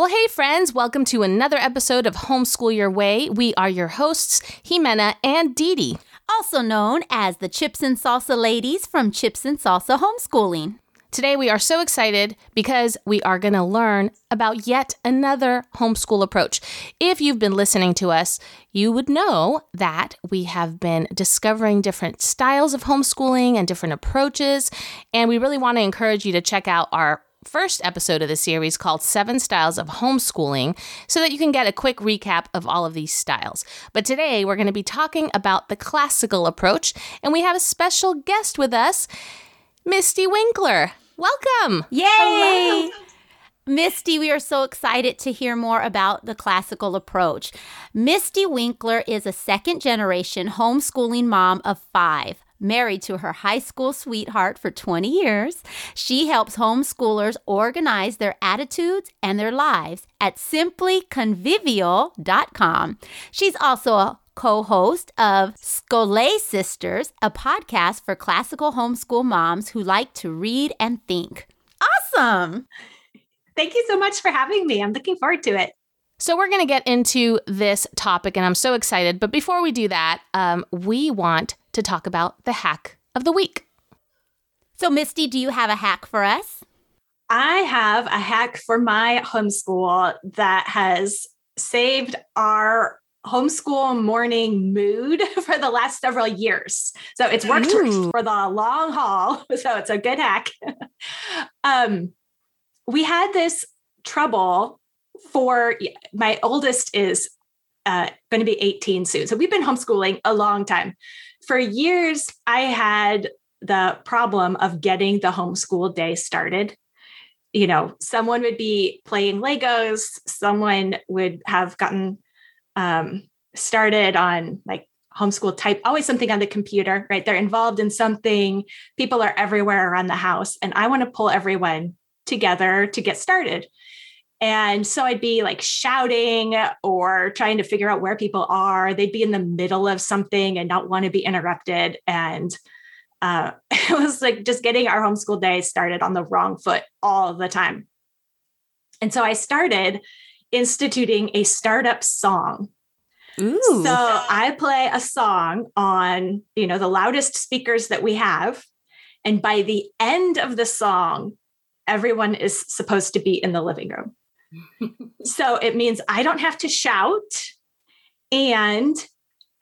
Well, hey, friends, welcome to another episode of Homeschool Your Way. We are your hosts, Jimena and Dee Dee. Also known as the Chips and Salsa ladies from Chips and Salsa Homeschooling. Today, we are so excited because we are going to learn about yet another homeschool approach. If you've been listening to us, you would know that we have been discovering different styles of homeschooling and different approaches. And we really want to encourage you to check out our first episode of the series called Seven Styles of Homeschooling so that you can get a quick recap of all of these styles. But today we're going to be talking about the classical approach, and we have a special guest with us, Mystie Winckler. Welcome. Yay! Hello. Mystie, we are so excited to hear more about the classical approach. Mystie Winckler is a second generation homeschooling mom of five married to her high school sweetheart for 20 years. She helps homeschoolers organize their attitudes and their lives at simplyconvivial.com. She's also a co host of Scholé Sisters, a podcast for classical homeschool moms who like to read and think. Awesome! Thank you so much for having me. I'm looking forward to it. So, we're going to get into this topic, and I'm so excited. But before we do that, um, we want to talk about the hack of the week. So, Mystie, do you have a hack for us? I have a hack for my homeschool that has saved our homeschool morning mood for the last several years. So it's worked Ooh. for the long haul. So it's a good hack. um, we had this trouble for my oldest is uh, going to be 18 soon. So we've been homeschooling a long time. For years, I had the problem of getting the homeschool day started. You know, someone would be playing Legos, someone would have gotten um, started on like homeschool type, always something on the computer, right? They're involved in something. People are everywhere around the house. And I want to pull everyone together to get started. And so I'd be like shouting or trying to figure out where people are. They'd be in the middle of something and not want to be interrupted. And uh, it was like just getting our homeschool day started on the wrong foot all the time. And so I started instituting a startup song. Ooh. So I play a song on, you know, the loudest speakers that we have. And by the end of the song, everyone is supposed to be in the living room so it means I don't have to shout. And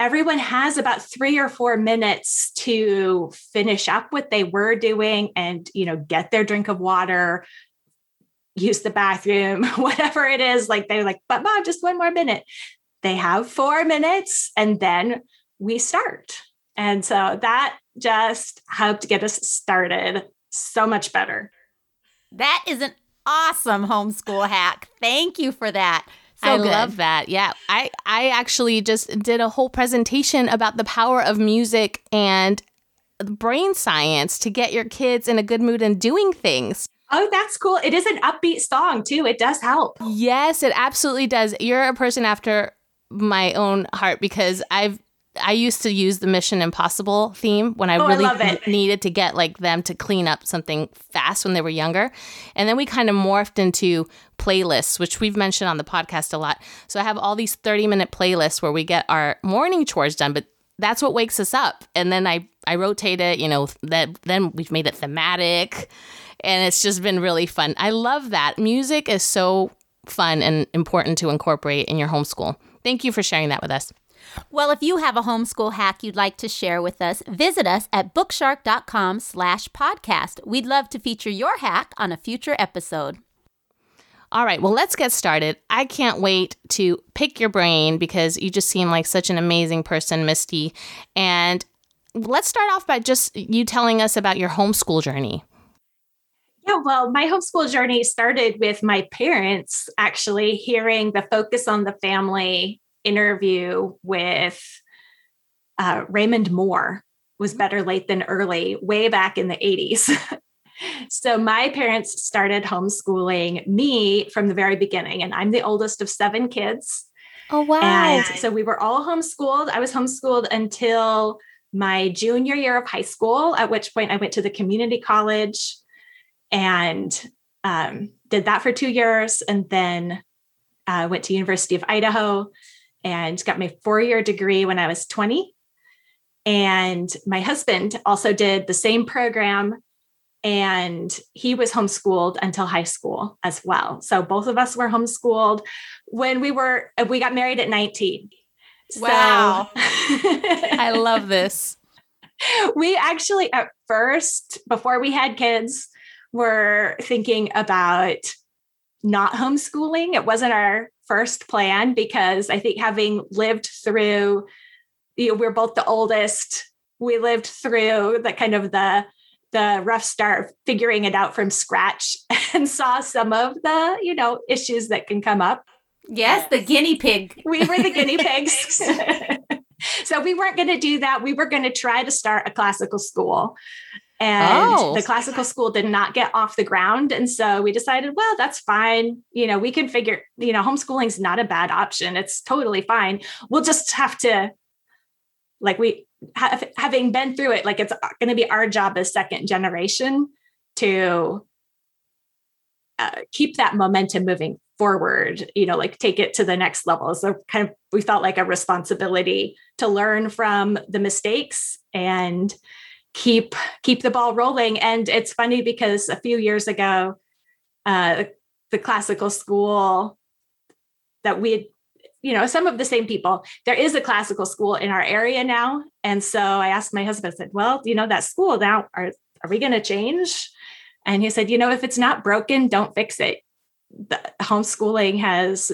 everyone has about three or four minutes to finish up what they were doing and, you know, get their drink of water, use the bathroom, whatever it is. Like they're like, but mom, just one more minute. They have four minutes and then we start. And so that just helped get us started so much better. That is an awesome homeschool hack. Thank you for that. So I good. love that. Yeah. I I actually just did a whole presentation about the power of music and brain science to get your kids in a good mood and doing things. Oh, that's cool. It is an upbeat song too. It does help. Yes, it absolutely does. You're a person after my own heart because I've I used to use the Mission Impossible theme when I oh, really I needed to get like them to clean up something fast when they were younger. And then we kind of morphed into playlists, which we've mentioned on the podcast a lot. So I have all these 30 minute playlists where we get our morning chores done, but that's what wakes us up. And then I, I rotate it, you know, that then we've made it thematic and it's just been really fun. I love that. Music is so fun and important to incorporate in your homeschool. Thank you for sharing that with us. Well, if you have a homeschool hack you'd like to share with us, visit us at bookshark.com slash podcast. We'd love to feature your hack on a future episode. All right, well, let's get started. I can't wait to pick your brain because you just seem like such an amazing person, Mystie. And let's start off by just you telling us about your homeschool journey. Yeah, well, my homeschool journey started with my parents actually hearing the Focus on the Family interview with uh, Raymond Moore was better late than early, way back in the 80s. so my parents started homeschooling me from the very beginning, and I'm the oldest of seven kids. Oh, wow. And so we were all homeschooled. I was homeschooled until my junior year of high school, at which point I went to the community college and um, did that for two years. And then uh, went to University of Idaho and got my four-year degree when I was 20. And my husband also did the same program and he was homeschooled until high school as well. So both of us were homeschooled when we were we got married at 19. Wow. So, I love this. We actually at first before we had kids were thinking about not homeschooling. It wasn't our first plan because I think having lived through you know, we're both the oldest. We lived through the kind of the the rough start figuring it out from scratch and saw some of the, you know, issues that can come up. Yes, the guinea pig. We were the guinea pigs. so we weren't going to do that. We were going to try to start a classical school. And oh. the classical school did not get off the ground. And so we decided, well, that's fine. You know, we can figure, you know, homeschooling's not a bad option. It's totally fine. We'll just have to like we have, having been through it like it's going to be our job as second generation to uh, keep that momentum moving forward you know like take it to the next level so kind of we felt like a responsibility to learn from the mistakes and keep keep the ball rolling and it's funny because a few years ago uh the classical school that we had you know, some of the same people. There is a classical school in our area now. And so I asked my husband, I said, well, you know, that school now, are, are we going to change? And he said, you know, if it's not broken, don't fix it. The homeschooling has,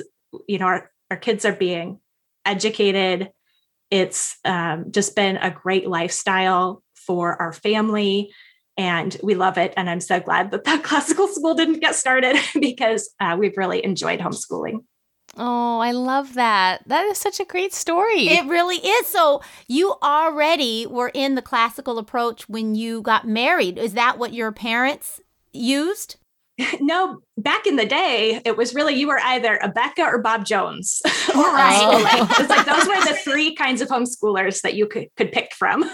you know, our, our kids are being educated. It's um, just been a great lifestyle for our family and we love it. And I'm so glad that that classical school didn't get started because uh, we've really enjoyed homeschooling. Oh, I love that. That is such a great story. It really is. So, you already were in the classical approach when you got married. Is that what your parents used? No, back in the day, it was really you were either Abeka or Bob Jones. right. Oh. it's like those were the three kinds of homeschoolers that you could, could pick from.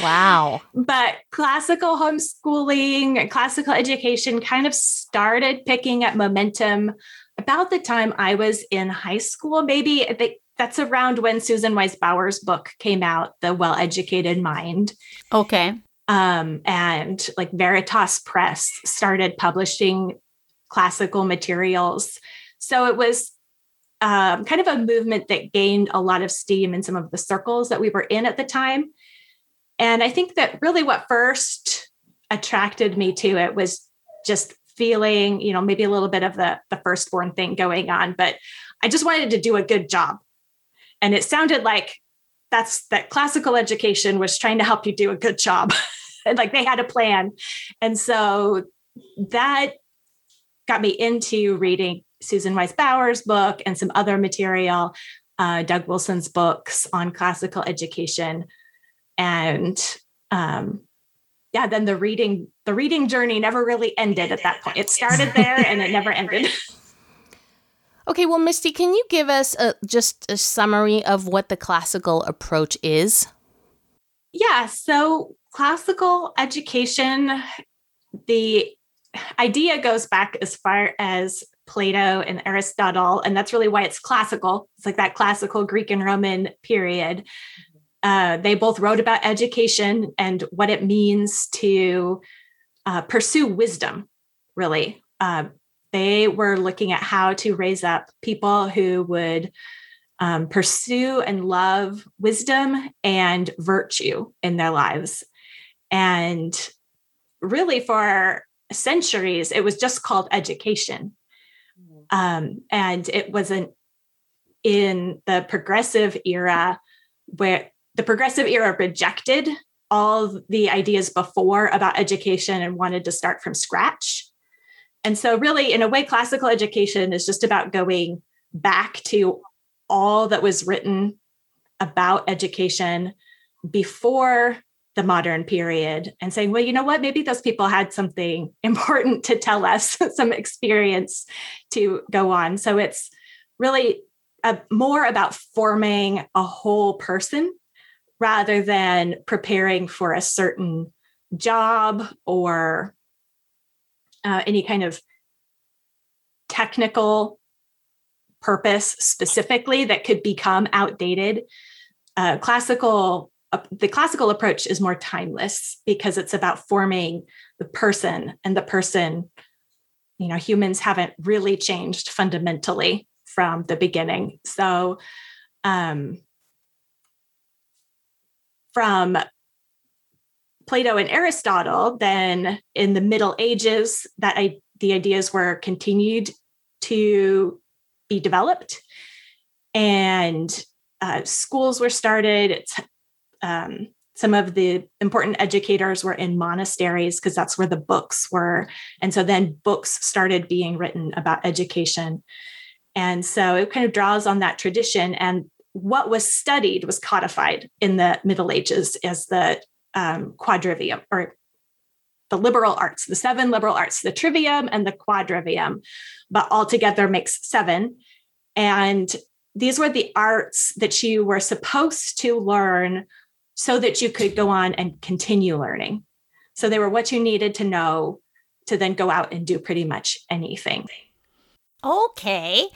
wow. But classical homeschooling and classical education kind of started picking up momentum about the time I was in high school, maybe they, that's around when Susan Wise Bauer's book came out, The Well Educated Mind. Okay. Um, and like Veritas Press started publishing classical materials. So it was um, kind of a movement that gained a lot of steam in some of the circles that we were in at the time. And I think that really what first attracted me to it was just feeling, you know, maybe a little bit of the the firstborn thing going on, but I just wanted to do a good job. And it sounded like that's that classical education was trying to help you do a good job. and like they had a plan. And so that got me into reading Susan Wise Bauer's book and some other material, uh, Doug Wilson's books on classical education. And um, yeah, then the reading the reading journey never really ended at that point. It started there and it never ended. Okay, well, Mystie, can you give us a, just a summary of what the classical approach is? Yeah, so classical education, the idea goes back as far as Plato and Aristotle, and that's really why it's classical. It's like that classical Greek and Roman period. Uh, they both wrote about education and what it means to uh, pursue wisdom, really. Uh, they were looking at how to raise up people who would um, pursue and love wisdom and virtue in their lives. And really, for centuries, it was just called education. Mm-hmm. Um, and it wasn't in the progressive era where the progressive era rejected all the ideas before about education and wanted to start from scratch. And so, really, in a way, classical education is just about going back to all that was written about education before the modern period and saying, well, you know what, maybe those people had something important to tell us, some experience to go on. So it's really a, more about forming a whole person rather than preparing for a certain job or uh, any kind of technical purpose specifically that could become outdated. Uh, classical uh, the classical approach is more timeless because it's about forming the person and the person you know humans haven't really changed fundamentally from the beginning so um, from Plato and Aristotle, then in the Middle Ages, that I, the ideas were continued to be developed, and uh, schools were started. Um, some of the important educators were in monasteries because that's where the books were, and so then books started being written about education, and so it kind of draws on that tradition. And what was studied was codified in the Middle Ages as the um, quadrivium or the liberal arts, the seven liberal arts, the trivium and the quadrivium, but altogether makes seven. And these were the arts that you were supposed to learn so that you could go on and continue learning. So they were what you needed to know to then go out and do pretty much anything. Okay.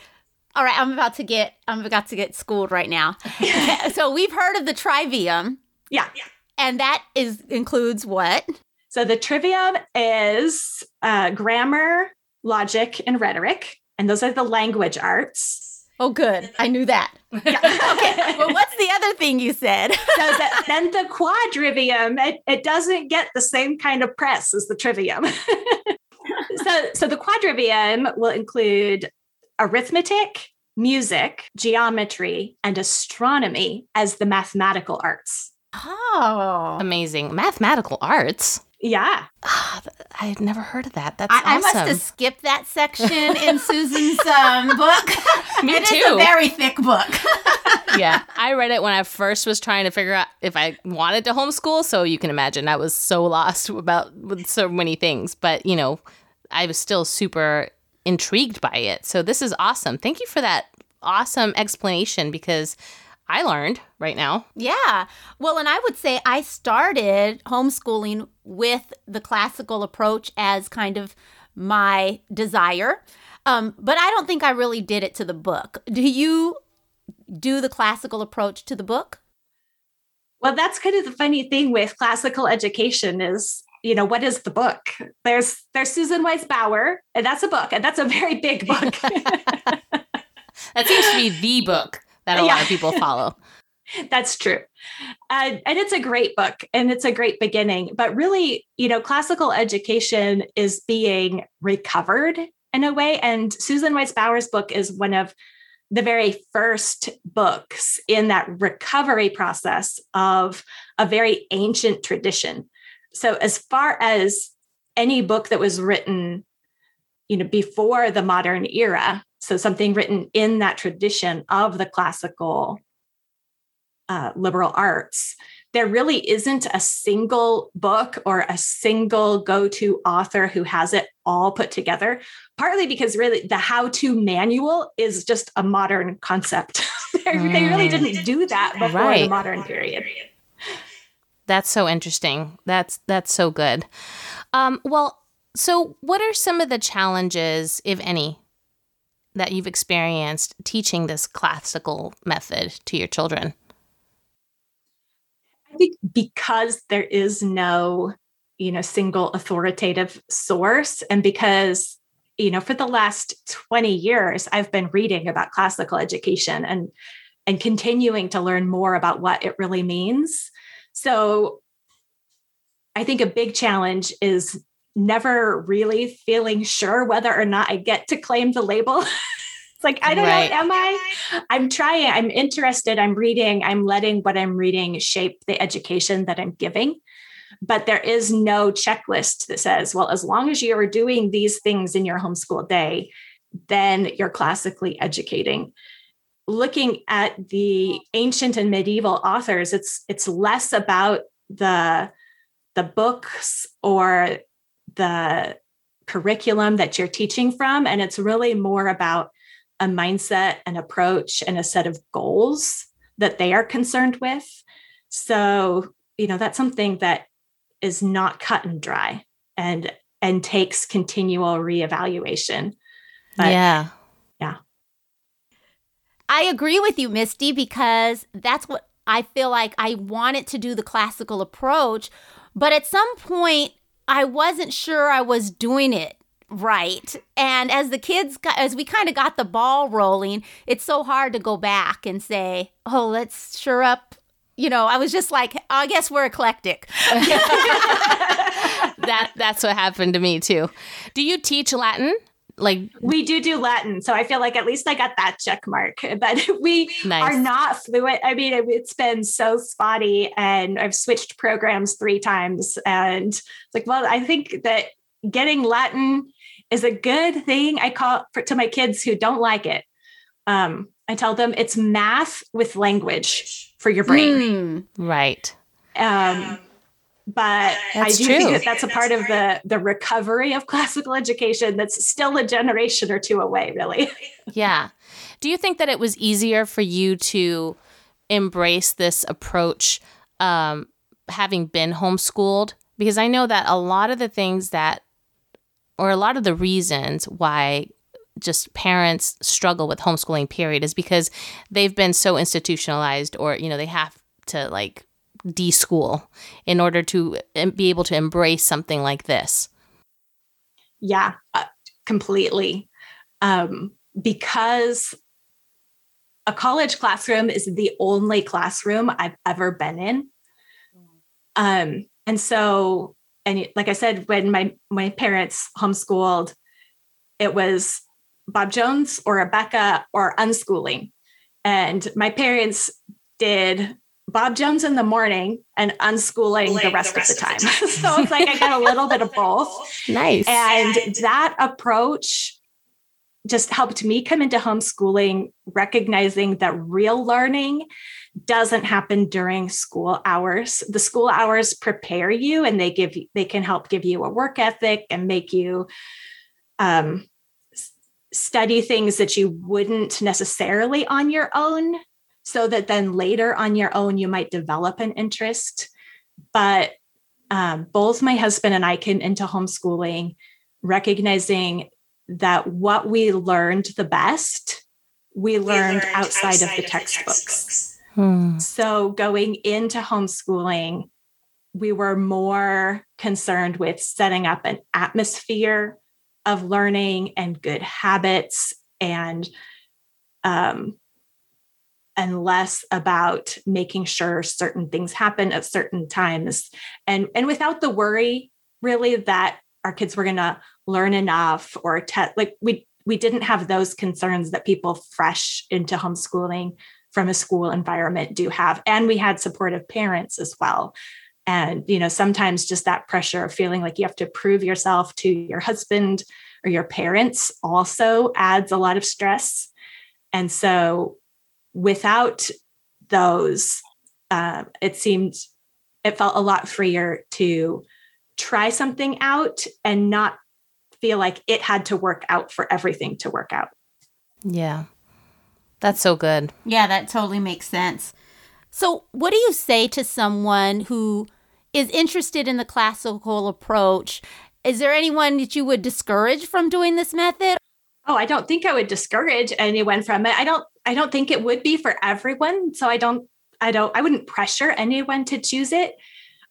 All right, I'm about to get I'm about to get schooled right now. so we've heard of the trivium. Yeah. Yeah. And that is includes what? So the trivium is uh, grammar, logic, and rhetoric, and those are the language arts. Oh, good. I knew that. Yeah. okay. Well, what's the other thing you said? so the, then the quadrivium, it, it doesn't get the same kind of press as the trivium. so, so the quadrivium will include arithmetic, music, geometry, and astronomy as the mathematical arts. Oh, amazing. Mathematical arts. Yeah. Oh, I had never heard of that. That's I, awesome. I must have skipped that section in Susan's um, book. Me it too. It's a very thick book. yeah. I read it when I first was trying to figure out if I wanted to homeschool. So you can imagine I was so lost about with so many things. But, you know, I was still super intrigued by it. So this is awesome. Thank you for that awesome explanation because I learned right now. Yeah. Well, and I would say I started homeschooling with the classical approach as kind of my desire. Um, but I don't think I really did it to the book. Do you do the classical approach to the book? Well, that's kind of the funny thing with classical education is you know what is the book there's there's susan wise bauer and that's a book and that's a very big book that seems to be the book that a yeah. lot of people follow. That's true. Uh, and it's a great book and it's a great beginning but really you know classical education is being recovered in a way and susan wise bauer's book is one of the very first books in that recovery process of a very ancient tradition. So as far as any book that was written you know before the modern era so something written in that tradition of the classical uh, liberal arts there really isn't a single book or a single go-to author who has it all put together partly because really the how-to manual is just a modern concept they, mm. they really mm. didn't do that before right. the modern period that's so interesting. That's that's so good. Um, well, so what are some of the challenges, if any, that you've experienced teaching this classical method to your children? I think because there is no, you know, single authoritative source, and because you know, for the last 20 years, I've been reading about classical education and and continuing to learn more about what it really means. So I think a big challenge is never really feeling sure whether or not I get to claim the label. It's like, I don't right. know, am I? I'm trying, I'm interested, I'm reading, I'm letting what I'm reading shape the education that I'm giving. But there is no checklist that says, well, as long as you are doing these things in your homeschool day, then you're classically educating. Looking at the ancient and medieval authors, it's it's less about the the books or the curriculum that you're teaching from and it's really more about a mindset, an approach, and a set of goals that they are concerned with. So, you know, that's something that is not cut and dry and and takes continual reevaluation. But, yeah. Yeah. I agree with you, Mystie, because that's what I feel like I wanted to do the classical approach. But at some point, I wasn't sure I was doing it right. And as the kids, got, as we kind of got the ball rolling, it's so hard to go back and say, oh, let's sure up. You know, I was just like, I guess we're eclectic. that that's what happened to me too. Do you teach Latin? Like we do do Latin, so I feel like at least I got that check mark. But we nice. are not fluent. I mean, it's been so spotty, and I've switched programs three times, and like, well, I think that getting Latin is a good thing. I call for, to my kids who don't like it. Um, I tell them it's math with language for your brain. Mm, right. Um, but that's I do true. think that that's a part of the the recovery of classical education that's still a generation or two away, really. yeah. Do you think that it was easier for you to embrace this approach um, having been homeschooled? Because I know that a lot of the things that or a lot of the reasons why just parents struggle with homeschooling period is because they've been so institutionalized or you know they have to like deschool in order to be able to embrace something like this. Yeah uh, completely. Um, because a college classroom is the only classroom i've ever been in. Um, and so and like I said, when my my parents homeschooled, it was Bob Jones or Abeka or unschooling, and my parents did Bob Jones in the morning and unschooling the rest, the rest, of the time. Of the time. so it's like I got a little bit of both. Nice. And, and that approach just helped me come into homeschooling, recognizing that real learning doesn't happen during school hours. The school hours prepare you and they give you, they can help give you a work ethic and make you um, study things that you wouldn't necessarily on your own so that then later on your own you might develop an interest but um, both my husband and i came into homeschooling recognizing that what we learned the best we learned, we learned outside, outside, of the textbooks. The textbooks. Hmm. So going into homeschooling, we were more concerned with setting up an atmosphere of learning and good habits and um, and less about making sure certain things happen at certain times. And and without the worry really that our kids were going to learn enough or test like we we didn't have those concerns that people fresh into homeschooling from a school environment do have. And we had supportive parents as well. And you know sometimes just that pressure of feeling like you have to prove yourself to your husband or your parents also adds a lot of stress. And so without those uh, it seemed it felt a lot freer to try something out and not feel like it had to work out for everything to work out yeah that's so good. Yeah, that totally makes sense. So, what do you say to someone who is interested in the classical approach? Is there anyone that you would discourage from doing this method? Oh, I don't think I would discourage anyone from it. I don't I don't think it would be for everyone, so I don't I don't I wouldn't pressure anyone to choose it.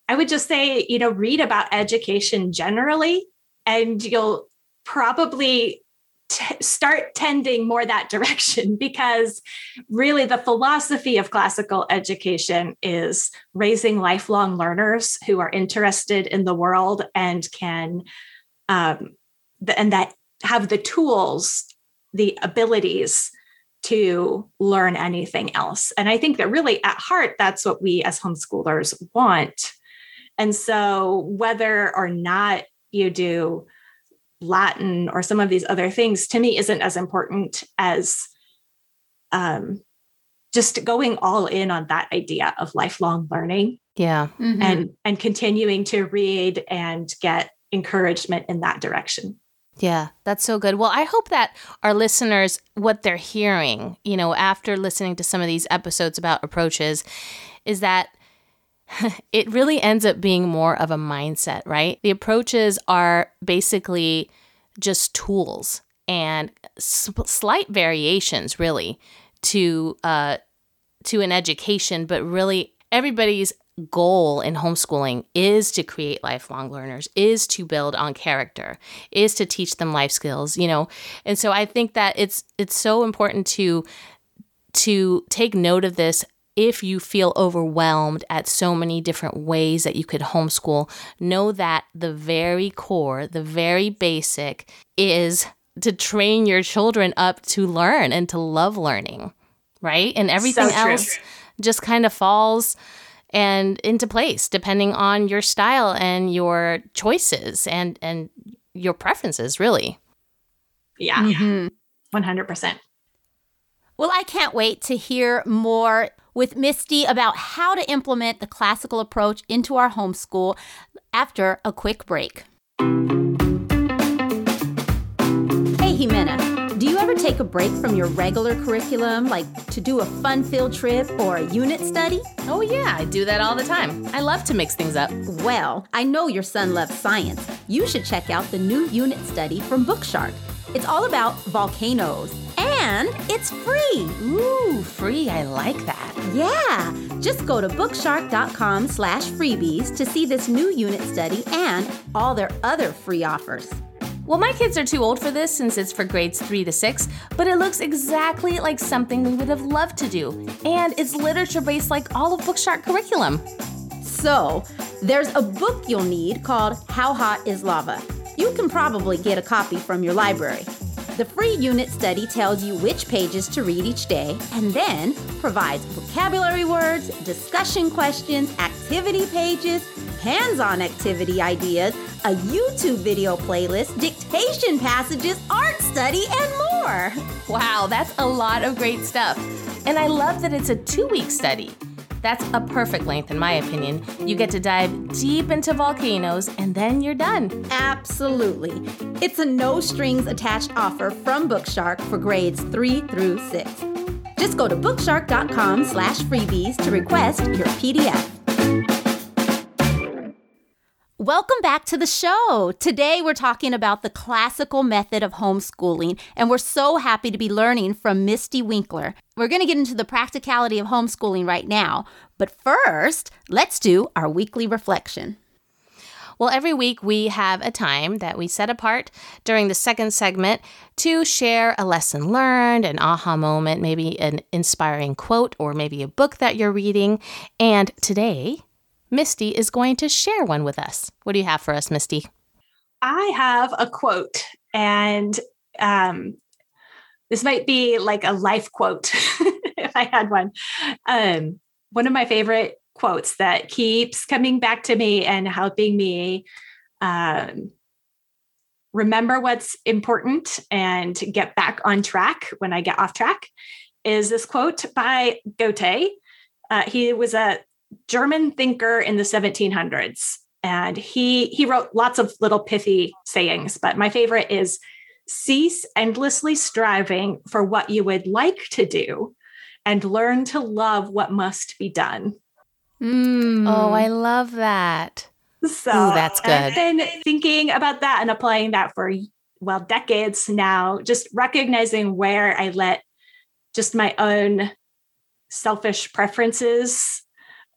I would just say, you know, read about education generally and you'll probably t- start tending more that direction because really the philosophy of classical education is raising lifelong learners who are interested in the world and can um, and that have the tools the abilities to learn anything else. And I think that really at heart, that's what we as homeschoolers want. And so, whether or not you do Latin or some of these other things, to me, isn't as important as um, just going all in on that idea of lifelong learning. Yeah. Mm-hmm. And and continuing to read and get encouragement in that direction. Yeah, that's so good. Well, I hope that our listeners, what they're hearing, you know, after listening to some of these episodes about approaches, is that it really ends up being more of a mindset, right? The approaches are basically just tools and slight variations, really, to uh, to an education, but really everybody's goal in homeschooling is to create lifelong learners, is to build on character, is to teach them life skills, you know. And so I think that it's it's so important to to take note of this if you feel overwhelmed at so many different ways that you could homeschool, know that the very core, the very basic is to train your children up to learn and to love learning, right? And everything so else just kind of falls and into place depending on your style and your choices and and your preferences really. Yeah. Mm-hmm. 100% well i can't wait to hear more with mystie about how to implement the classical approach into our homeschool after a quick break. Hey jimena. do you ever take a break from your regular curriculum, like to do a fun field trip or a unit study? Oh, yeah, I do that all the time. I love to mix things up. Well, I know your son loves science. You should check out the new unit study from Bookshark. It's all about volcanoes, and it's free. Ooh, free. I like that. Yeah. Just go to bookshark.com slash freebies to see this new unit study and all their other free offers. Well, my kids are too old for this since it's for grades 3 to 6, but it looks exactly like something we would have loved to do. And it's literature based like all of Bookshark curriculum. So, there's a book you'll need called How Hot is Lava. You can probably get a copy from your library. The free unit study tells you which pages to read each day and then provides vocabulary words, discussion questions, activity pages, hands on activity ideas, a YouTube video playlist, dictation passages, art study, and more. Wow, that's a lot of great stuff. And I love that it's a two week study. That's a perfect length, in my opinion. You get to dive deep into volcanoes and then you're done. Absolutely. It's a no strings attached offer from Bookshark for grades 3 through 6. Just go to bookshark.com slash freebies to request your PDF. Welcome back to the show. Today we're talking about the classical method of homeschooling, and we're so happy to be learning from Mystie Winckler. We're going to get into the practicality of homeschooling right now, but first, let's do our weekly reflection. Well, every week we have a time that we set apart during the second segment to share a lesson learned, an aha moment, maybe an inspiring quote, or maybe a book that you're reading. And today, Mystie is going to share one with us. What do you have for us, Mystie? I have a quote, and um, this might be like a life quote if I had one. Um, one of my favorite quotes that keeps coming back to me and helping me um, remember what's important and get back on track when I get off track is this quote by Goethe. Uh, he was a German thinker in the 1700s. And he he wrote lots of little pithy sayings, but my favorite is cease endlessly striving for what you would like to do and learn to love what must be done. Mm. Oh, I love that. So Ooh, that's good. I've been thinking about that and applying that for well decades now, just recognizing where I let just my own selfish preferences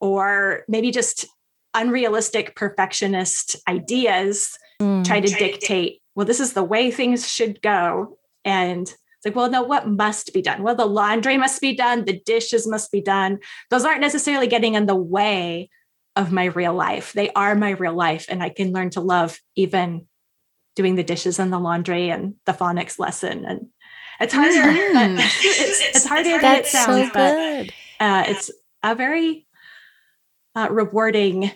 or maybe just unrealistic perfectionist ideas mm. try to dictate well this is the way things should go and it's like well no what must be done well the laundry must be done the dishes must be done those aren't necessarily getting in the way of my real life they are my real life and i can learn to love even doing the dishes and the laundry and the phonics lesson and It's harder. Mm. it's, it's, harder than it sounds, so but uh, it's a very uh, rewarding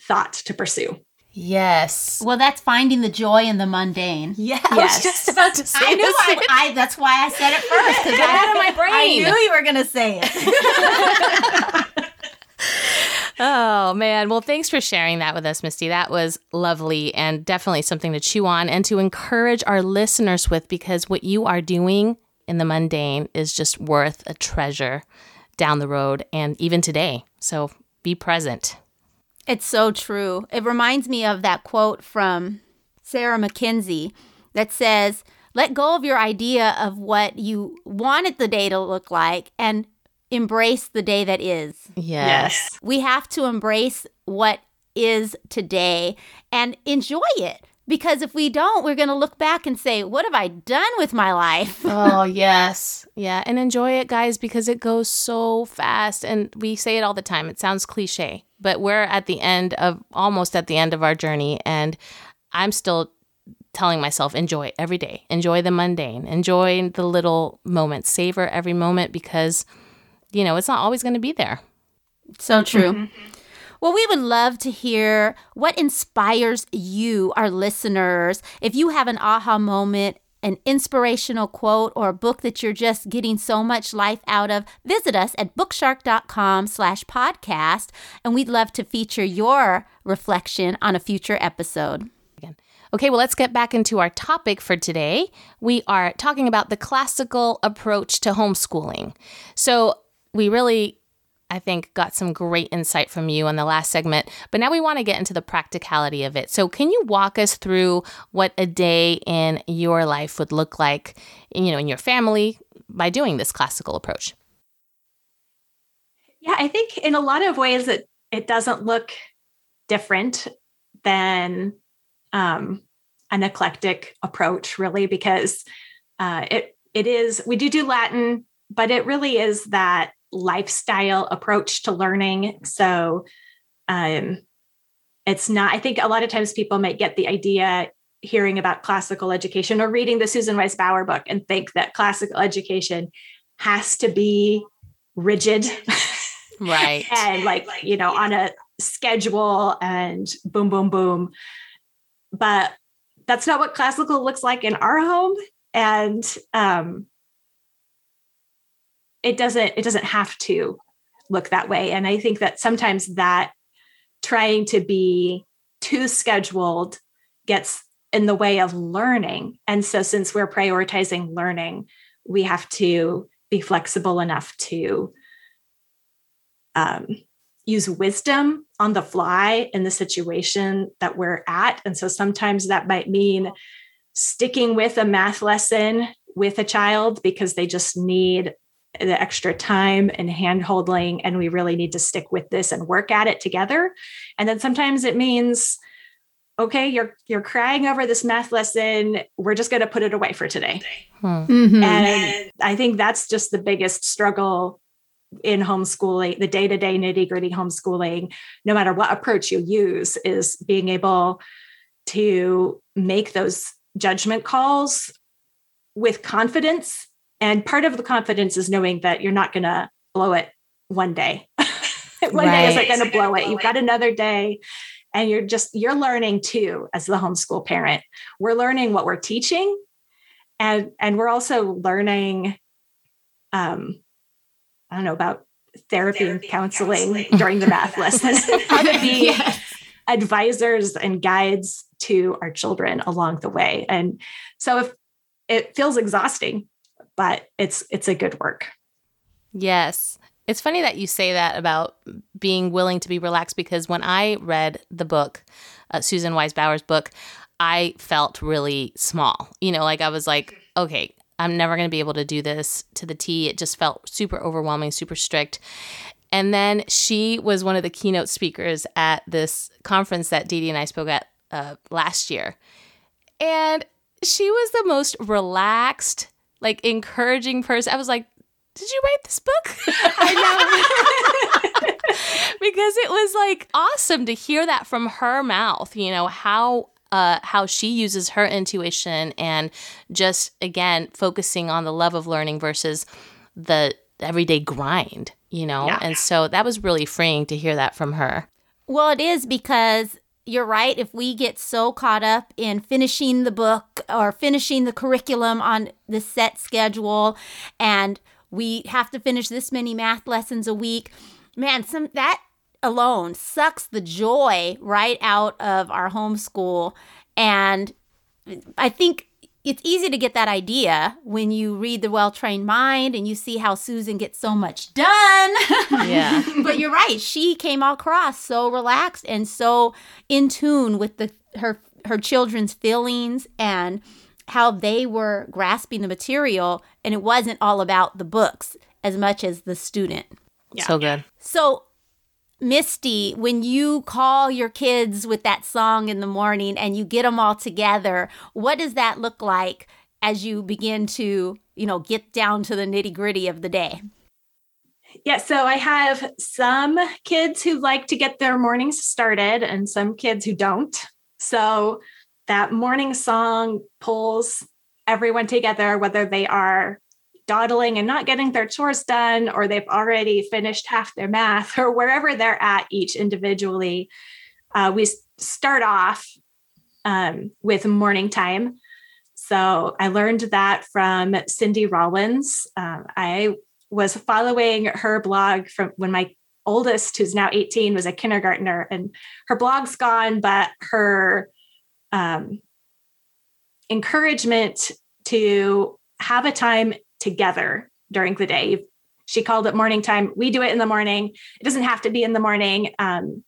thought to pursue. Yes. Well, that's finding the joy in the mundane. Yeah, yes. I was just about to say I knew I, I, that's why I said it first. Get out of my brain. I knew you were going to say it. oh, man. Well, thanks for sharing that with us, Mystie. That was lovely and definitely something to chew on and to encourage our listeners with because what you are doing in the mundane is just worth a treasure down the road and even today. So be present. It's so true. It reminds me of that quote from Sarah Mackenzie that says, Let go of your idea of what you wanted the day to look like and embrace the day that is. Yes. We have to embrace what is today and enjoy it. Because if we don't, we're going to look back and say, What have I done with my life? oh, yes. Yeah. And enjoy it, guys, because it goes so fast. And we say it all the time. It sounds cliche, but we're at the end of almost at the end of our journey. And I'm still telling myself, enjoy it every day, enjoy the mundane, enjoy the little moments, savor every moment because, you know, it's not always going to be there. So true. Mm-hmm. Well, we would love to hear what inspires you, our listeners. If you have an aha moment, an inspirational quote, or a book that you're just getting so much life out of, visit us at bookshark.com slash podcast, and we'd love to feature your reflection on a future episode. Okay, well, let's get back into our topic for today. We are talking about the classical approach to homeschooling. So, we really I think, got some great insight from you in the last segment. But now we want to get into the practicality of it. So, can you walk us through what a day in your life would look like, you know, in your family by doing this classical approach? Yeah, I think in a lot of ways it it doesn't look different than um, an eclectic approach, really, because uh, it it is we do do Latin, but it really is that lifestyle approach to learning. So um, it's not, I think a lot of times people might get the idea hearing about classical education or reading the Susan Wise Bauer book and think that classical education has to be rigid. Right. and like, you know, on a schedule and boom, boom, boom. But that's not what classical looks like in our home. And um, it doesn't it doesn't have to look that way. And i think that sometimes that trying to be too scheduled gets in the way of learning. And so since we're prioritizing learning we have to be flexible enough to um, use wisdom on the fly in the situation that we're at. And so sometimes that might mean sticking with a math lesson with a child because they just need the extra time and hand holding and we really need to stick with this and work at it together. And then sometimes it means okay you're you're crying over this math lesson. We're just going to put it away for today. Hmm. mm-hmm. and i think that's just the biggest struggle in homeschooling the day-to-day nitty-gritty homeschooling. No matter what approach you use is being able to make those judgment calls with confidence and part of the confidence is knowing that you're not going to blow it one day. one right. day isn't going to blow it. You've got another day and you're just you're learning too as the homeschool parent. We're learning what we're teaching and and we're also learning um I don't know about therapy, therapy and counseling, counseling, during the math lesson. How to be yes. advisors and guides to our children along the way. And so if it feels exhausting but it's it's a good work. Yes. It's funny that you say that about being willing to be relaxed because when I read the book, uh, Susan Wise Bauer's book, I felt really small. You know, like I was like, okay, I'm never going to be able to do this to the T. It just felt super overwhelming, super strict. And then she was one of the keynote speakers at this conference that Dee and I spoke at uh, last year. And she was the most relaxed, like encouraging person. I was like, did you write this book? I know. because it was like awesome to hear that from her mouth, you know, how uh, how she uses her intuition and just again focusing on the love of learning versus the everyday grind, you know? Yeah. And so that was really freeing to hear that from her. Well, it is because you're right. If we get so caught up in finishing the book or finishing the curriculum on the set schedule and we have to finish this many math lessons a week, man, some that alone sucks the joy right out of our homeschool. And I think it's easy to get that idea when you read The Well Trained Mind and you see how Susan gets so much done. Yeah. but you're right. She came across so relaxed and so in tune with the her her children's feelings and how they were grasping the material and it wasn't all about the books as much as the student. Yeah. So good. So Mystie, when you call your kids with that song in the morning and you get them all together, what does that look like as you begin to, you know, get down to the nitty gritty of the day? Yeah, so I have some kids who like to get their mornings started and some kids who don't. So that morning song pulls everyone together, whether they are dawdling and not getting their chores done, or they've already finished half their math, or wherever they're at each individually. Uh, we start off um, with morning time. So I learned that from Cindy Rollins. Um, I was following her blog from when my oldest, who's now 18, was a kindergartner, and her blog's gone, but her um, encouragement to have a time together during the day. She called it morning time. We do it in the morning. It doesn't have to be in the morning. Um,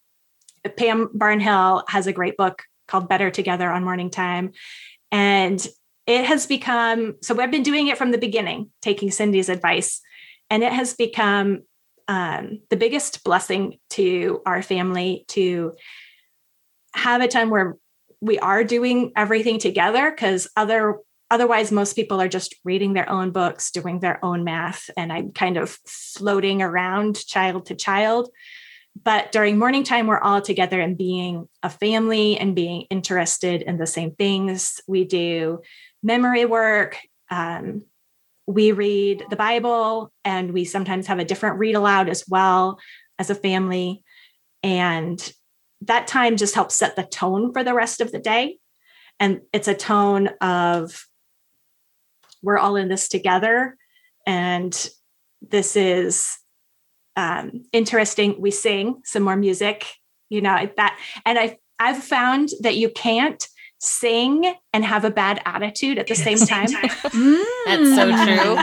Pam Barnhill has a great book called Better Together on Morning Time. And it has become so we've been doing it from the beginning, taking Cindy's advice, and it has become um, the biggest blessing to our family to have a time where we are doing everything together because other otherwise most people are just reading their own books doing their own math and i'm kind of floating around child to child. But during morning time we're all together and being a family and being interested in the same things. We do memory work um, we read the bible and we sometimes have a different read aloud as well as a family. And that time just helps set the tone for the rest of the day. And it's a tone of we're all in this together and this is um, interesting. We sing some more music you know that and i i've found that you can't sing and have a bad attitude at the same time. that's so true.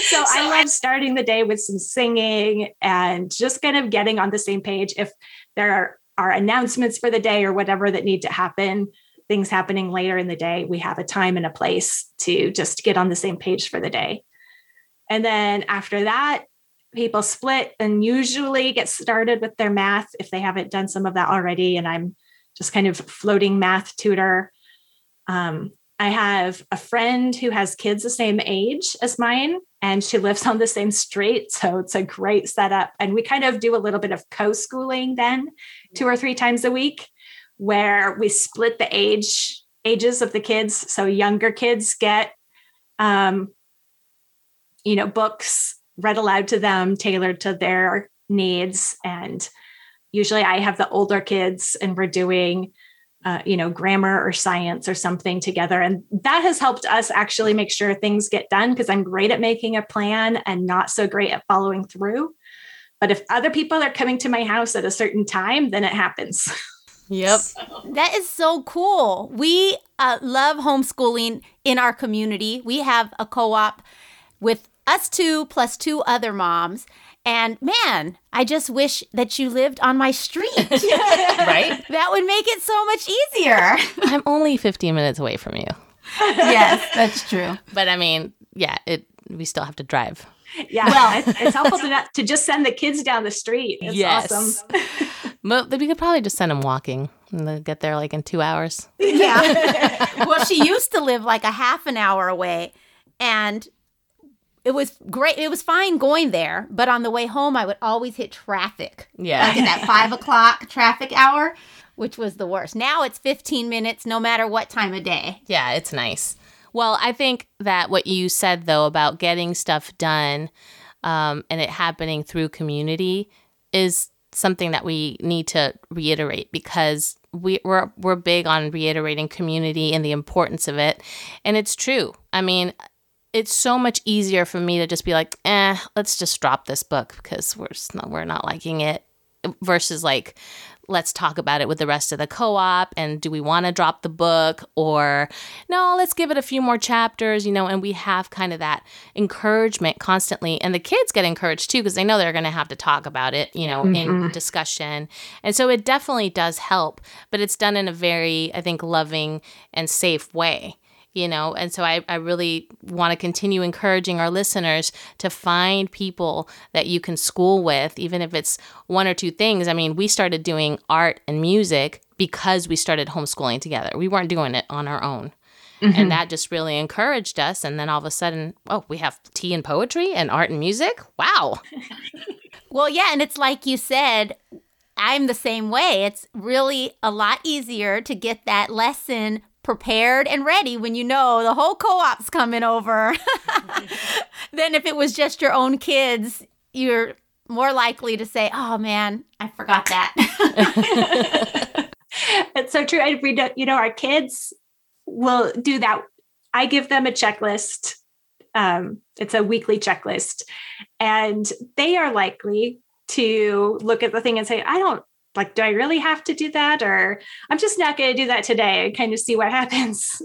So, so I love starting the day with some singing and just kind of getting on the same page. If there are, are announcements for the day or whatever that need to happen, things happening later in the day, we have a time and a place to just get on the same page for the day. And then after that, people split and usually get started with their math if they haven't done some of that already. And I'm just kind of floating math tutor. Um, I have a friend who has kids the same age as mine, and she lives on the same street. So it's a great setup. And we kind of do a little bit of co schooling then, two or three times a week where we split the age ages of the kids. So younger kids get um, you know books read aloud to them tailored to their needs. And usually i have the older kids and we're doing uh, you know grammar or science or something together. And that has helped us actually make sure things get done because i'm great at making a plan and not so great at following through. But if other people are coming to my house at a certain time then it happens Yep. So. That is so cool. We uh, love homeschooling in our community. We have a co op with us two plus two other moms. And man, I just wish that you lived on my street. right? That would make it so much easier. I'm only 15 minutes away from you. yes, that's true. But I mean, yeah, it we still have to drive. Yeah, well, it's, it's helpful to, not, to just send the kids down the street. It's yes. awesome. But we could probably just send them walking and they'll get there like in two hours. Yeah. well, she used to live like a half an hour away, and it was great. It was fine going there, but on the way home, I would always hit traffic. Yeah. Like at that five o'clock traffic hour. which was the worst. Now it's 15 minutes no matter what time of day. Yeah, it's nice. Well, I think that what you said though about getting stuff done um, and it happening through community is something that we need to reiterate because we, we're we're big on reiterating community and the importance of it, and it's true. I mean, it's so much easier for me to just be like, eh, let's just drop this book because we're not, we're not liking it, versus like let's talk about it with the rest of the co-op and do we want to drop the book or no let's give it a few more chapters you know and we have kind of that encouragement constantly and the kids get encouraged too because they know they're going to have to talk about it you know mm-hmm. in discussion and so it definitely does help but it's done in a very i think loving and safe way you know? And so i, I really want to continue encouraging our listeners to find people that you can school with even if it's one or two things. I mean we started doing art and music because we started homeschooling together. We weren't doing it on our own. Mm-hmm. and that just really encouraged us and then all of a sudden oh we have tea and poetry and art and music? Wow. Well yeah and it's like you said I'm the same way. It's really a lot easier to get that lesson prepared and ready when you know the whole co-op's coming over. Then if it was just your own kids you're more likely to say oh man i forgot that. It's so true. I, we do, you know our kids will do that. I give them a checklist. Um, it's a weekly checklist. And they are likely to look at the thing and say i don't like, do I really have to do that? Or I'm just not going to do that today and kind of see what happens.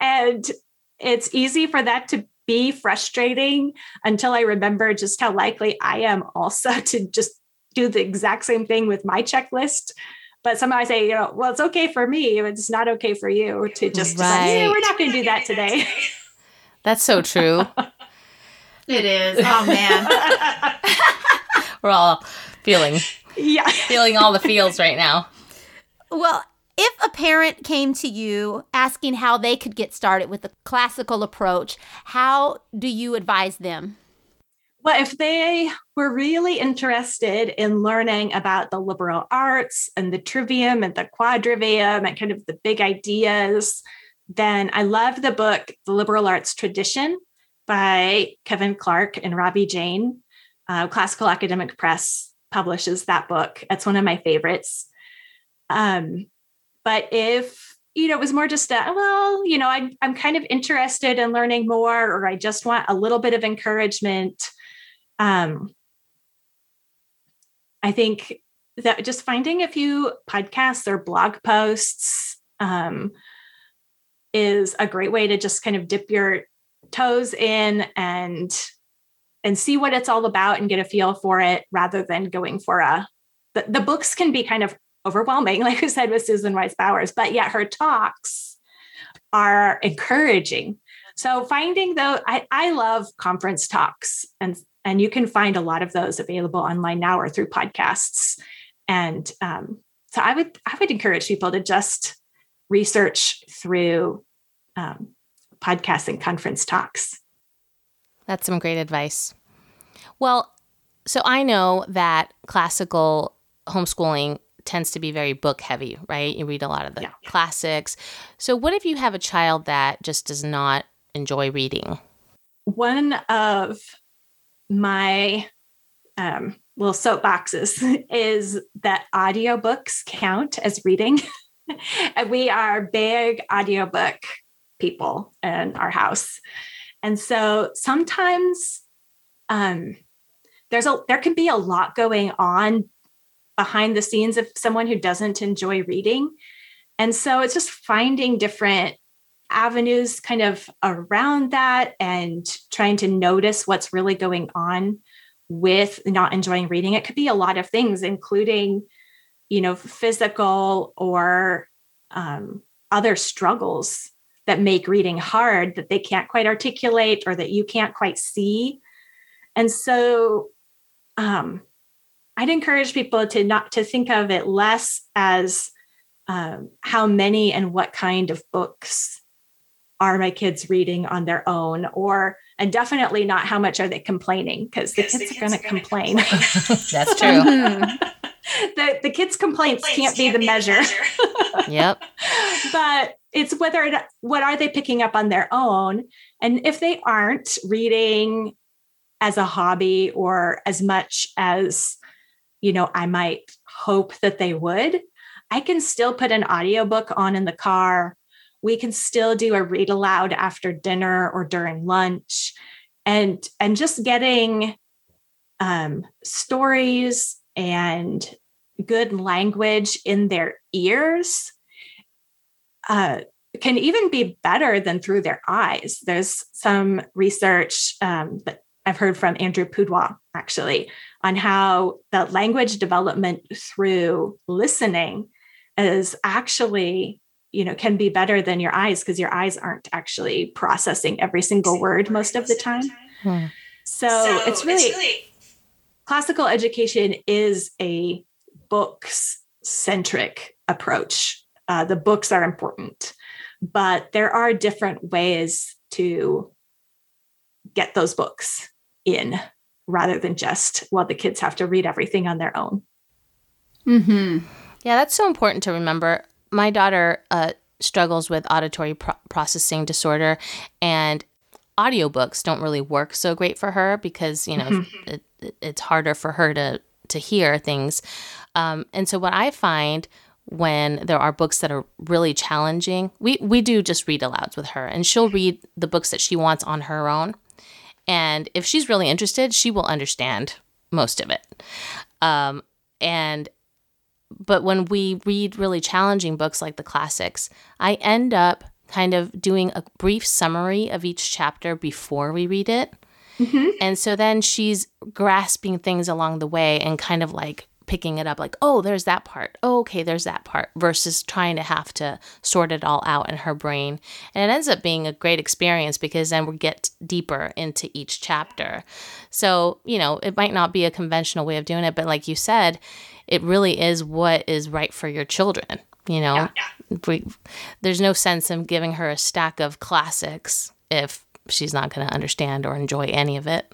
and it's easy for that to be frustrating until I remember just how likely I am also to just do the exact same thing with my checklist. But somehow I say, you know, well, it's okay for me. It's not okay for you to just right. decide, yeah, we're not going to do that today. That's so true. it is. Oh, man. we're all feeling yeah. feeling all the feels right now. Well, if a parent came to you asking how they could get started with the classical approach, how do you advise them? Well, if they were really interested in learning about the liberal arts and the trivium and the quadrivium and kind of the big ideas, then I love the book, The Liberal Arts Tradition by Kevin Clark and Ravi Jain, uh, Classical Academic Press publishes that book. It's one of my favorites. Um, but if you know, it was more just a well, you know, I, I'm kind of interested in learning more, or I just want a little bit of encouragement. Um, I think that just finding a few podcasts or blog posts um, is a great way to just kind of dip your toes in and and see what it's all about and get a feel for it rather than going for a the, the books can be kind of overwhelming like I said with susan wise bauer but yet her talks are encouraging. So finding though I, I love conference talks and and you can find a lot of those available online now or through podcasts. And um, so i would i would encourage people to just research through um, podcasts and conference talks that's some great advice. Well, so I know that classical homeschooling tends to be very book heavy, right? You read a lot of the yeah. classics. So, what if you have a child that just does not enjoy reading? One of my um, little soapboxes is that audiobooks count as reading. we are big audiobook people in our house. And so sometimes um, there's a there can be a lot going on behind the scenes of someone who doesn't enjoy reading. And so it's just finding different avenues kind of around that and trying to notice what's really going on with not enjoying reading. It could be a lot of things, including, you know, physical or um, other struggles that make reading hard that they can't quite articulate or that you can't quite see. And so um, I'd encourage people to not to think of it less as um, how many and what kind of books are my kids reading on their own or and definitely not how much are they complaining because the kids, the kids are going to complain, complain. that's true the, the kids' complaints can't, be the be measure. measure. yep. But it's whether what are they picking up on their own, and if they aren't reading as a hobby or as much as you know I might hope that they would, I can still put an audiobook on in the car. We can still do a read aloud after dinner or during lunch. And and just getting um, stories and good language in their ears uh, can even be better than through their eyes. There's some research um, that I've heard from Andrew Pudewa actually on how the language development through listening is actually you know can be better than your eyes because your eyes aren't actually processing every single word most of the time hmm. so, so, it's really, it's really classical education is a books centric approach uh, the books are important but there are different ways to get those books in rather than just well the kids have to read everything on their own mm-hmm yeah, that's so important to remember. My daughter uh, struggles with auditory pro- processing disorder, and audiobooks don't really work so great for her because you know mm-hmm. it, it, it's harder for her to to hear things. Um, and so what I find when there are books that are really challenging, we we do just read alouds with her, and she'll read the books that she wants on her own. And if she's really interested, she will understand most of it. Um, and but when we read really challenging books like the classics, I end up kind of doing a brief summary of each chapter before we read it. Mm-hmm. And so then she's grasping things along the way and kind of like picking it up like, oh, there's that part. Oh, okay, there's that part, versus trying to have to sort it all out in her brain. And it ends up being a great experience because then we get deeper into each chapter. So, you know, it might not be a conventional way of doing it, but like you said, it really is what is right for your children. You know, yeah, yeah. We, there's no sense in giving her a stack of classics if she's not going to understand or enjoy any of it.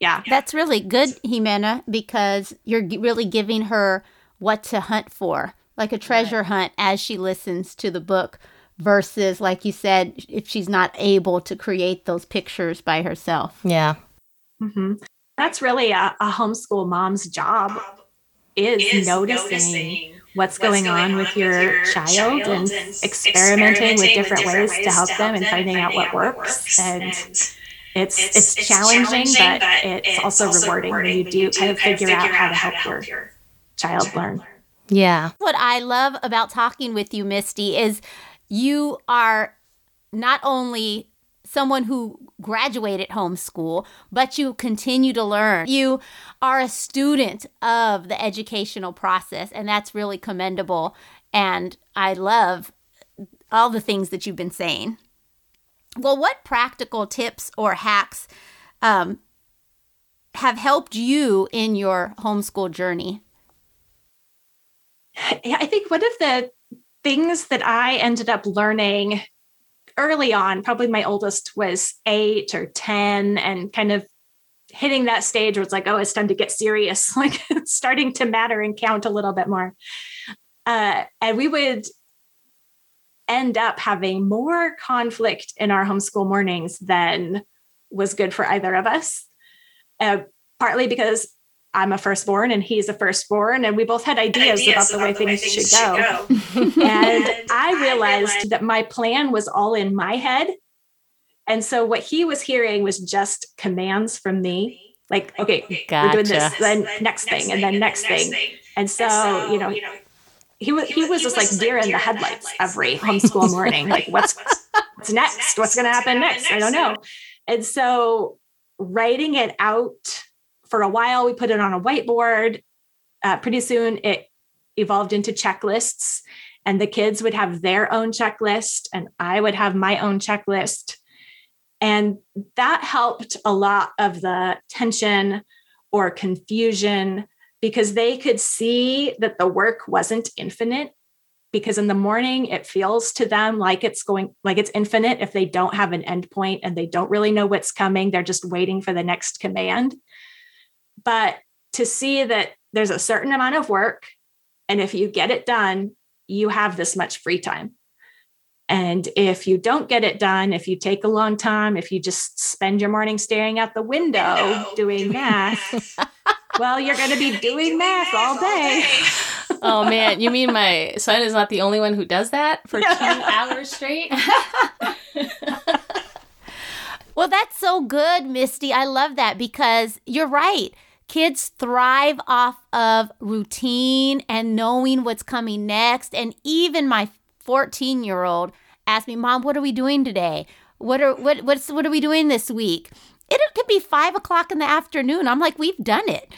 Yeah. That's really good, Jimena, because you're really giving her what to hunt for, like a treasure right. hunt as she listens to the book versus like you said if she's not able to create those pictures by herself. Yeah. Mm-hmm. That's really a, a homeschool mom's job is, is noticing, noticing what's, what's going, going on, on with your, your child, child and, and experimenting, with different, different ways, ways to help them and finding out what works. And, it's, it's, it's challenging, challenging, but it's, it's also, also rewarding, rewarding when you do kind of figure, figure out how to help, help your, your child, child learn. learn. Yeah. What I love about talking with you, Mystie, is you are not only someone who graduated homeschool, but you continue to learn. You are a student of the educational process, and that's really commendable. And I love all the things that you've been saying. Well, what practical tips or hacks um, have helped you in your homeschool journey? Yeah, I think one of the things that I ended up learning early on, probably my oldest was eight or 10, and kind of hitting that stage where it's like, oh, it's time to get serious, like starting to matter and count a little bit more. Uh, and we would end up having more conflict in our homeschool mornings than was good for either of us. Uh, partly because I'm a firstborn and he's a firstborn, and we both had ideas, ideas about, the, about way the way things, things should, go. go. and, and I realized, realized that my plan was all in my head. And so what he was hearing was just commands from me. Like, okay, gotcha. we're doing this, then next thing, and then next thing. And so, you know, he was he was just like deer in the headlights every homeschool morning. Like, what's what's next? What's going to happen next? I don't know. And so, writing it out for a while, we put it on a whiteboard. Uh, pretty soon, it evolved into checklists, and the kids would have their own checklist, and I would have my own checklist. And that helped a lot of the tension or confusion because they could see that the work wasn't infinite. Because in the morning, it feels to them like it's going, like it's infinite if they don't have an endpoint and they don't really know what's coming. They're just waiting for the next command but to see that there's a certain amount of work. And if you get it done, you have this much free time. And if you don't get it done, if you take a long time, if you just spend your morning staring out the window doing math, well, you're going to be doing math all day. oh man, you mean my son is not the only one who does that for two hours straight? well, that's so good, Mystie. I love that because you're right. Kids thrive off of routine and knowing what's coming next. And even my 14 year old asked me, Mom, what are we doing today? What are what what's what are we doing this week? It could be five o'clock in the afternoon. I'm like, we've done it.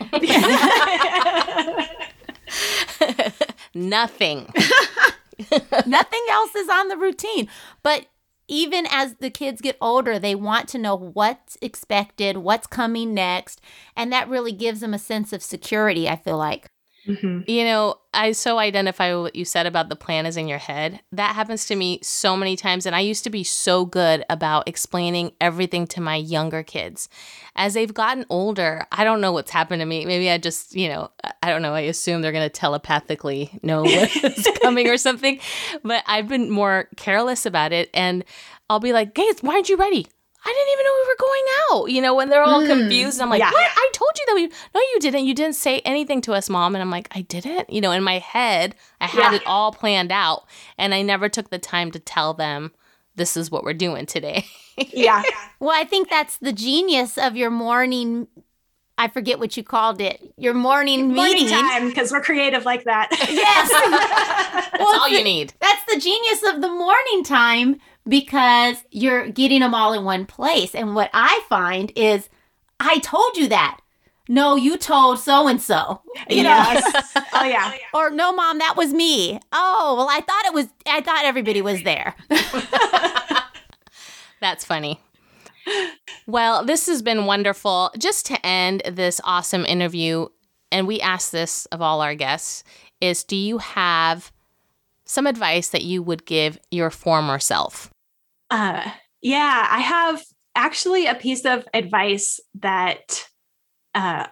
Nothing. Nothing else is on the routine. But even as the kids get older, they want to know what's expected, what's coming next. And that really gives them a sense of security, I feel like. Mm-hmm. You know, I so identify with what you said about the plan is in your head. That happens to me so many times. And I used to be so good about explaining everything to my younger kids. As they've gotten older, I don't know what's happened to me. Maybe I just, you know, I don't know. I assume they're going to telepathically know what's coming or something. But I've been more careless about it. And I'll be like, Gates, why aren't you ready? I didn't even know we were going out. You know, when they're all mm, confused, I'm like, yeah. what? I told you that we. No, you didn't. You didn't say anything to us, mom. And I'm like, I didn't. You know, in my head, I had yeah. it all planned out, and I never took the time to tell them this is what we're doing today. yeah. Well, I think that's the genius of your morning. I forget what you called it. Your morning, morning meeting time because we're creative like that. Yes. well, that's all you need. That's the genius of the morning time because you're getting them all in one place. And what I find is, I told you that. No, you told so and so. You yes. Oh, know. oh yeah. Or no, mom, that was me. Oh, well, I thought it was. I thought everybody was there. That's funny. Well, this has been wonderful. Just to end this awesome interview, and we ask this of all our guests, is do you have some advice that you would give your former self? Uh, yeah, I have actually a piece of advice that uh,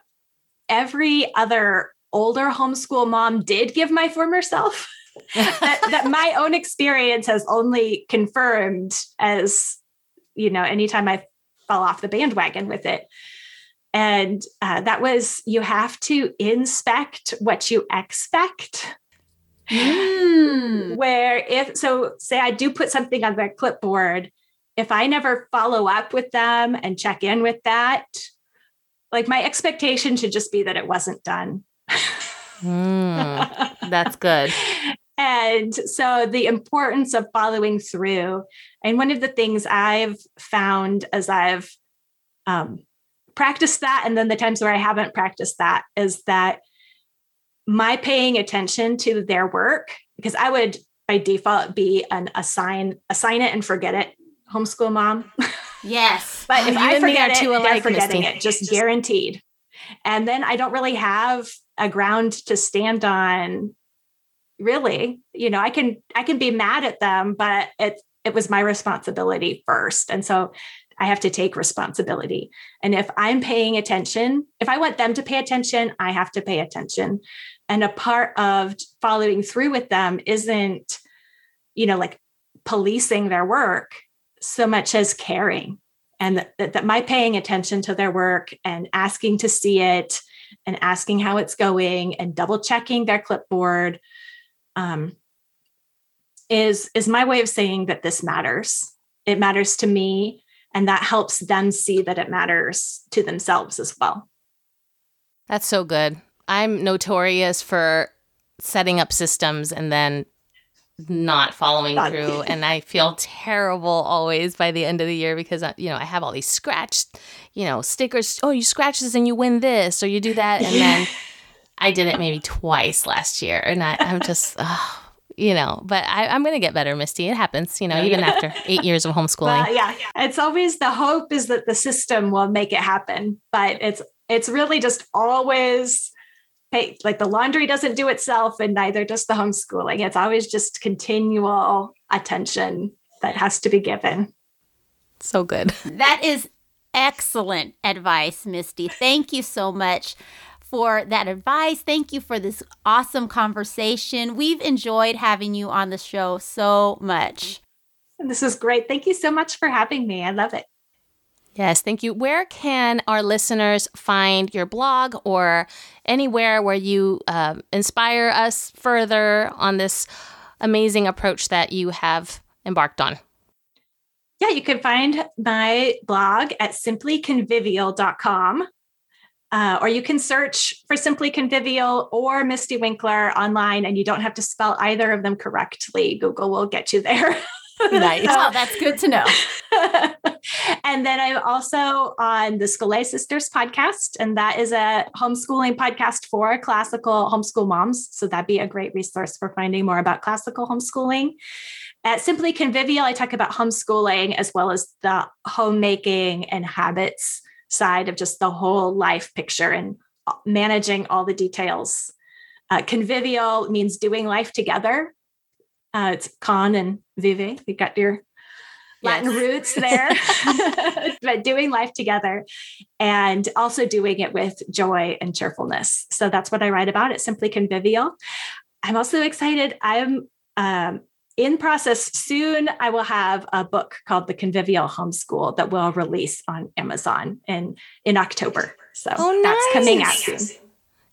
every other older homeschool mom did give my former self. that, that my own experience has only confirmed as you know anytime i fell off the bandwagon with it and uh, that was you have to inspect what you expect Mm. Where if so, say I do put something on their clipboard, if I never follow up with them and check in with that, like my expectation should just be that it wasn't done. mm, that's good. and so the importance of following through. And one of the things I've found as I've um, practiced that, and then the times where I haven't practiced that, is that my paying attention to their work because I would by default be an assign assign it and forget it homeschool mom. Yes. but oh, if I forget it, they're forgetting Mystie. it, just, just guaranteed. And then I don't really have a ground to stand on really. You know, I can I can be mad at them, but it it was my responsibility first. And so I have to take responsibility. And if I'm paying attention, if I want them to pay attention, I have to pay attention. And a part of following through with them isn't, you know, like policing their work so much as caring. And that, that my paying attention to their work and asking to see it and asking how it's going and double checking their clipboard um, is is my way of saying that this matters. It matters to me, and that helps them see that it matters to themselves as well. That's so good. I'm notorious for setting up systems and then not following through and i feel terrible always by the end of the year because uh, you know i have all these scratched you know stickers oh you scratch this and you win this or you do that and then i did it maybe twice last year and I, am just oh, you know but I, am gonna get better mystie it happens you know even after eight years of homeschooling yeah it's always the hope is that the system will make it happen but it's it's really just always hey, like the laundry doesn't do itself and neither does the homeschooling. It's always just continual attention that has to be given. So good. That is excellent advice, Mystie. Thank you so much for that advice. Thank you for this awesome conversation. We've enjoyed having you on the show so much. This is great. Thank you so much for having me. I love it. Yes, thank you. Where can our listeners find your blog or anywhere where you uh, inspire us further on this amazing approach that you have embarked on? Yeah, you can find my blog at simplyconvivial.com. Uh, or you can search for Simply Convivial or Mystie Winckler online, and you don't have to spell either of them correctly. Google will get you there. nice. Oh, that's good to know. and then I'm also on the Scholé Sisters podcast, and that is a homeschooling podcast for classical homeschool moms. So that'd be a great resource for finding more about classical homeschooling. At Simply Convivial, I talk about homeschooling as well as the homemaking and habits side of just the whole life picture and managing all the details. Uh, convivial means doing life together. Uh, it's con and vive. You got your Latin roots there, but doing life together and also doing it with joy and cheerfulness. So that's what I write about. It's simply convivial. I'm also excited. I'm um, in process soon. I will have a book called The Convivial Homeschool that will release on Amazon in in October. So oh, nice. that's coming out soon.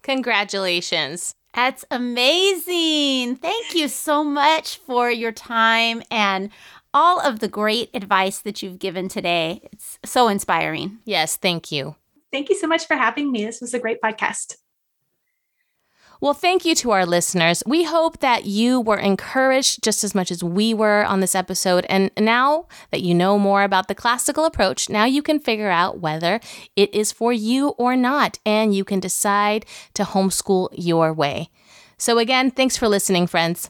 Congratulations. That's amazing. Thank you so much for your time and all of the great advice that you've given today. It's so inspiring. Yes, thank you. Thank you so much for having me. This was a great podcast. Well, thank you to our listeners. We hope that you were encouraged just as much as we were on this episode. And now that you know more about the classical approach, now you can figure out whether it is for you or not, and you can decide to homeschool your way. So, again, thanks for listening, friends.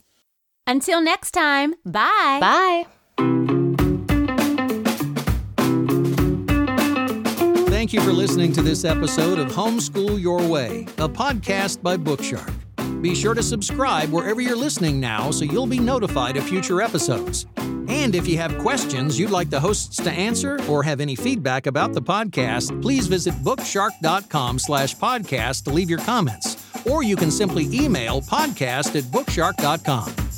Until next time, bye. Bye. Thank you for listening to this episode of Homeschool Your Way, a podcast by Bookshark. Be sure to subscribe wherever you're listening now so you'll be notified of future episodes. And if you have questions you'd like the hosts to answer or have any feedback about the podcast, please visit bookshark.com slash podcast to leave your comments. Or you can simply email podcast at bookshark.com.